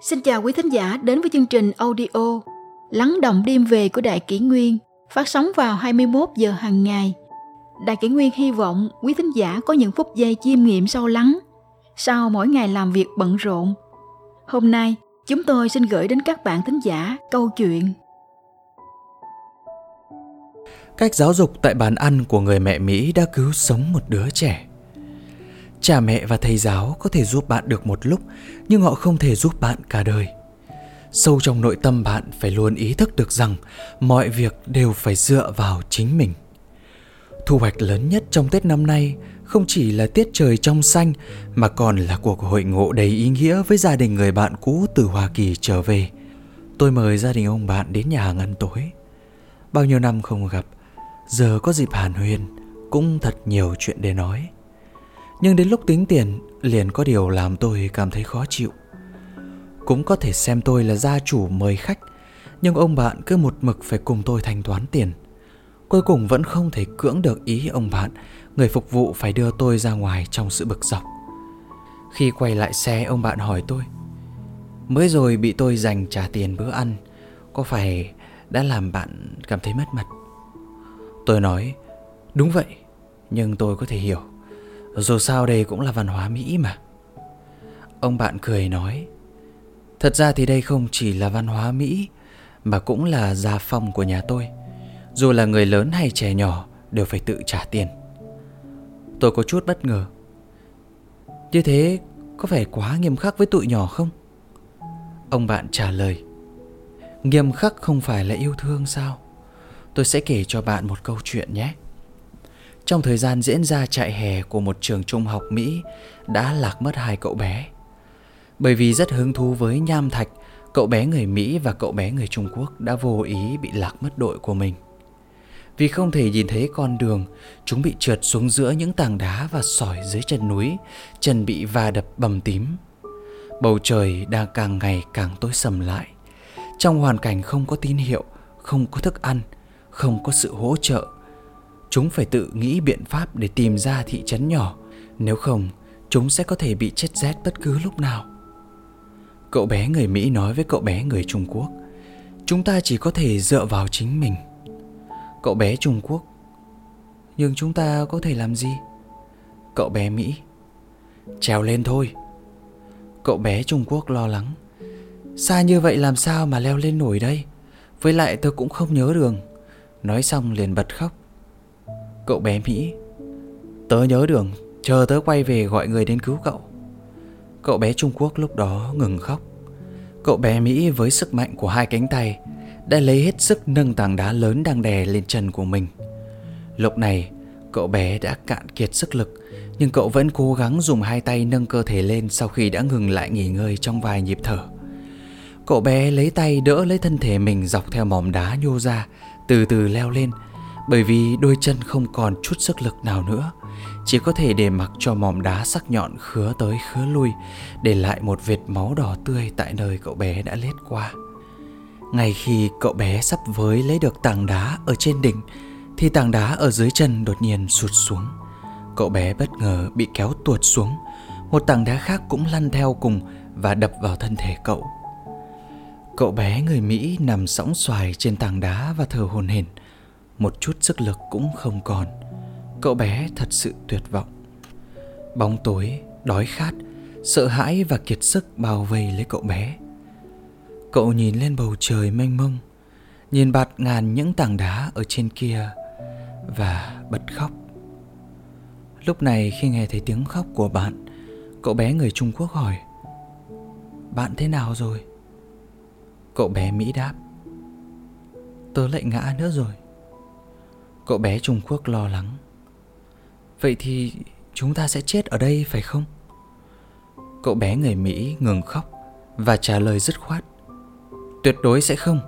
Xin chào quý thính giả đến với chương trình audio Lắng động đêm về của Đại Kỷ Nguyên phát sóng vào 21 giờ hàng ngày. Đại Kỷ Nguyên hy vọng quý thính giả có những phút giây chiêm nghiệm sâu lắng sau mỗi ngày làm việc bận rộn. Hôm nay, chúng tôi xin gửi đến các bạn thính giả câu chuyện Cách giáo dục tại bàn ăn của người mẹ Mỹ đã cứu sống một đứa trẻ. Cha mẹ và thầy giáo có thể giúp bạn được một lúc, nhưng họ không thể giúp bạn cả đời. Sâu trong nội tâm bạn phải luôn ý thức được rằng mọi việc đều phải dựa vào chính mình. Thu hoạch lớn nhất trong Tết năm nay không chỉ là tiết trời trong xanh mà còn là cuộc hội ngộ đầy ý nghĩa với gia đình người bạn cũ từ Hoa Kỳ trở về. Tôi mời gia đình ông bạn đến nhà hàng ăn tối. Bao nhiêu năm không gặp, giờ có dịp hàn huyên cũng thật nhiều chuyện để nói. Nhưng đến lúc tính tiền, liền có điều làm tôi cảm thấy khó chịu. Cũng có thể xem tôi là gia chủ mời khách, Nhưng ông bạn cứ một mực phải cùng tôi thanh toán tiền. Cuối cùng vẫn không thể cưỡng được ý ông bạn, Người phục vụ phải đưa tôi ra ngoài trong sự bực dọc. Khi quay lại xe, ông bạn hỏi tôi, Mới rồi bị tôi dành trả tiền bữa ăn, Có phải đã làm bạn cảm thấy mất mặt? Tôi nói, Đúng vậy, Nhưng tôi có thể hiểu dù sao đây cũng là văn hóa Mỹ mà. Ông bạn cười nói, Thật ra thì đây không chỉ là văn hóa Mỹ, Mà cũng là gia phong của nhà tôi. Dù là người lớn hay trẻ nhỏ Đều phải tự trả tiền. Tôi có chút bất ngờ. Như thế có phải quá nghiêm khắc với tụi nhỏ không? Ông bạn trả lời, Nghiêm khắc không phải là yêu thương sao? Tôi sẽ kể cho bạn một câu chuyện nhé trong thời gian diễn ra trại hè của một trường trung học Mỹ đã lạc mất hai cậu bé. Bởi vì rất hứng thú với nham thạch, cậu bé người Mỹ và cậu bé người Trung Quốc đã vô ý bị lạc mất đội của mình. Vì không thể nhìn thấy con đường, chúng bị trượt xuống giữa những tảng đá và sỏi dưới chân núi, chân bị va đập bầm tím. Bầu trời đang càng ngày càng tối sầm lại. Trong hoàn cảnh không có tín hiệu, không có thức ăn, không có sự hỗ trợ Chúng phải tự nghĩ biện pháp để tìm ra thị trấn nhỏ. Nếu không, chúng sẽ có thể bị chết rét bất cứ lúc nào. Cậu bé người Mỹ nói với cậu bé người Trung Quốc, Chúng ta chỉ có thể dựa vào chính mình. Cậu bé Trung Quốc, Nhưng chúng ta có thể làm gì? Cậu bé Mỹ, Trèo lên thôi. Cậu bé Trung Quốc lo lắng, Xa như vậy làm sao mà leo lên nổi đây? Với lại tôi cũng không nhớ đường. Nói xong liền bật khóc. Cậu bé Mỹ. Tớ nhớ đường, Chờ tớ quay về gọi người đến cứu cậu. Cậu bé Trung Quốc lúc đó ngừng khóc. Cậu bé Mỹ với sức mạnh của hai cánh tay Đã lấy hết sức nâng tảng đá lớn đang đè lên chân của mình. Lúc này, cậu bé đã cạn kiệt sức lực, Nhưng cậu vẫn cố gắng dùng hai tay nâng cơ thể lên Sau khi đã ngừng lại nghỉ ngơi trong vài nhịp thở. Cậu bé lấy tay đỡ lấy thân thể mình dọc theo mỏm đá nhô ra, Từ từ leo lên bởi vì đôi chân không còn chút sức lực nào nữa, chỉ có thể để mặc cho mỏm đá sắc nhọn khứa tới khứa lui, để lại một vệt máu đỏ tươi tại nơi cậu bé đã lết qua. Ngay khi cậu bé sắp với lấy được tảng đá ở trên đỉnh, thì tảng đá ở dưới chân đột nhiên sụt xuống. Cậu bé bất ngờ bị kéo tuột xuống, một tảng đá khác cũng lăn theo cùng và đập vào thân thể cậu. Cậu bé người mỹ nằm sõng xoài trên tảng đá và thở hồn hển một chút sức lực cũng không còn. Cậu bé thật sự tuyệt vọng. Bóng tối, đói khát, sợ hãi và kiệt sức bao vây lấy cậu bé. Cậu nhìn lên bầu trời mênh mông, nhìn bạt ngàn những tảng đá ở trên kia và bật khóc. Lúc này khi nghe thấy tiếng khóc của bạn, cậu bé người trung quốc hỏi, bạn thế nào rồi? Cậu bé mỹ đáp, tớ lại ngã nữa rồi. Cậu bé Trung Quốc lo lắng. Vậy thì chúng ta sẽ chết ở đây, phải không? Cậu bé người Mỹ ngừng khóc Và trả lời dứt khoát. Tuyệt đối sẽ không.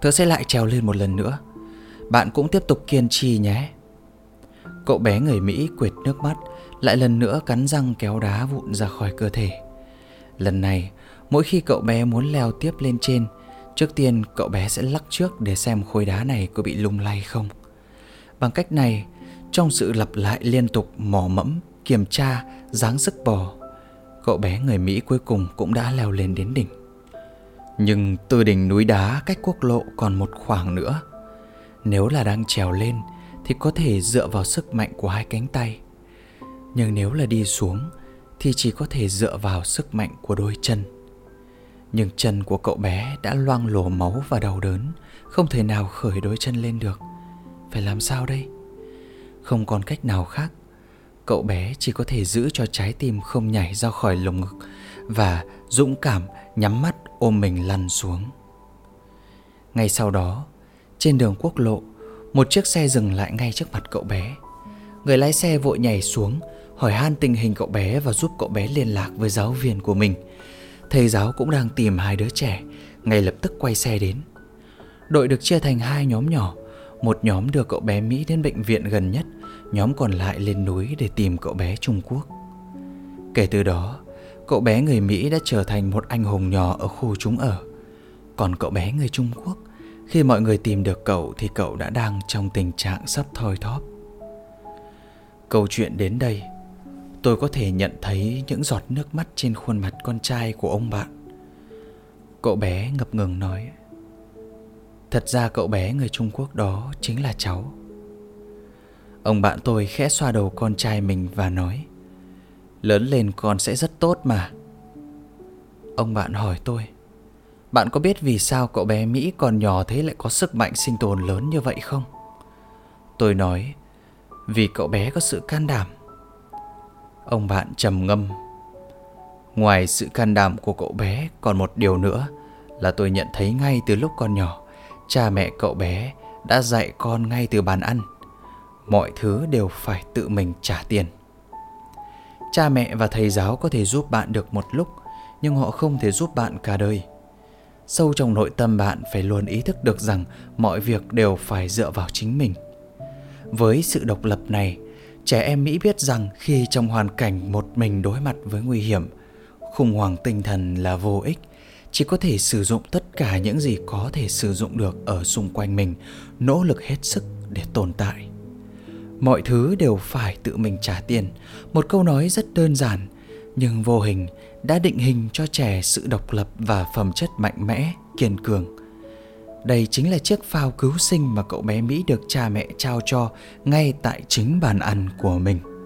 Tớ sẽ lại trèo lên một lần nữa. Bạn cũng tiếp tục kiên trì nhé. Cậu bé người Mỹ quệt nước mắt, Lại lần nữa cắn răng kéo đá vụn ra khỏi cơ thể. Lần này, Mỗi khi cậu bé muốn leo tiếp lên trên, Trước tiên cậu bé sẽ lắc trước để xem khối đá này có bị lung lay không. Bằng cách này, trong sự lặp lại liên tục mò mẫm, kiểm tra, dáng sức bò, cậu bé người Mỹ cuối cùng cũng đã leo lên đến đỉnh. Nhưng từ đỉnh núi đá cách quốc lộ còn một khoảng nữa. Nếu là đang trèo lên Thì có thể dựa vào sức mạnh của hai cánh tay. Nhưng nếu là đi xuống Thì chỉ có thể dựa vào sức mạnh của đôi chân. Nhưng chân của cậu bé đã loang lổ máu và đau đớn Không thể nào khởi đôi chân lên được. Phải làm sao đây? Không còn cách nào khác. Cậu bé chỉ có thể giữ cho trái tim không nhảy ra khỏi lồng ngực Và dũng cảm nhắm mắt ôm mình lăn xuống. Ngay sau đó, Trên đường quốc lộ, Một chiếc xe dừng lại ngay trước mặt cậu bé. Người lái xe vội nhảy xuống, Hỏi han tình hình cậu bé Và giúp cậu bé liên lạc với giáo viên của mình. Thầy giáo cũng đang tìm hai đứa trẻ, Ngay lập tức quay xe đến. Đội được chia thành hai nhóm nhỏ một nhóm đưa cậu bé Mỹ đến bệnh viện gần nhất, Nhóm còn lại lên núi để tìm cậu bé Trung Quốc. Kể từ đó, Cậu bé người Mỹ đã trở thành một anh hùng nhỏ ở khu chúng ở. Còn cậu bé người Trung Quốc, Khi mọi người tìm được cậu thì cậu đã đang trong tình trạng sắp thoi thóp. Câu chuyện đến đây. Tôi có thể nhận thấy những giọt nước mắt trên khuôn mặt con trai của ông bạn. Cậu bé ngập ngừng nói Thật ra cậu bé người Trung Quốc đó chính là cháu. Ông bạn tôi khẽ xoa đầu con trai mình và nói, Lớn lên con sẽ rất tốt mà. Ông bạn hỏi tôi, Bạn có biết vì sao cậu bé Mỹ còn nhỏ thế lại có sức mạnh sinh tồn lớn như vậy không? Tôi nói, Vì cậu bé có sự can đảm. Ông bạn trầm ngâm, Ngoài sự can đảm của cậu bé Còn một điều nữa Là tôi nhận thấy ngay từ lúc còn nhỏ Cha mẹ cậu bé đã dạy con ngay từ bàn ăn. Mọi thứ đều phải tự mình trả tiền. Cha mẹ và thầy giáo có thể giúp bạn được một lúc, nhưng họ không thể giúp bạn cả đời. Sâu trong nội tâm bạn phải luôn ý thức được rằng mọi việc đều phải dựa vào chính mình. Với sự độc lập này, trẻ em mỹ biết rằng khi trong hoàn cảnh một mình đối mặt với nguy hiểm, khủng hoảng tinh thần là vô ích chỉ có thể sử dụng tất cả những gì có thể sử dụng được ở xung quanh mình, nỗ lực hết sức để tồn tại. Mọi thứ đều phải tự mình trả tiền. Một câu nói rất đơn giản, nhưng vô hình đã định hình cho trẻ sự độc lập và phẩm chất mạnh mẽ, kiên cường. Đây chính là chiếc phao cứu sinh mà cậu bé mỹ được cha mẹ trao cho ngay tại chính bàn ăn của mình.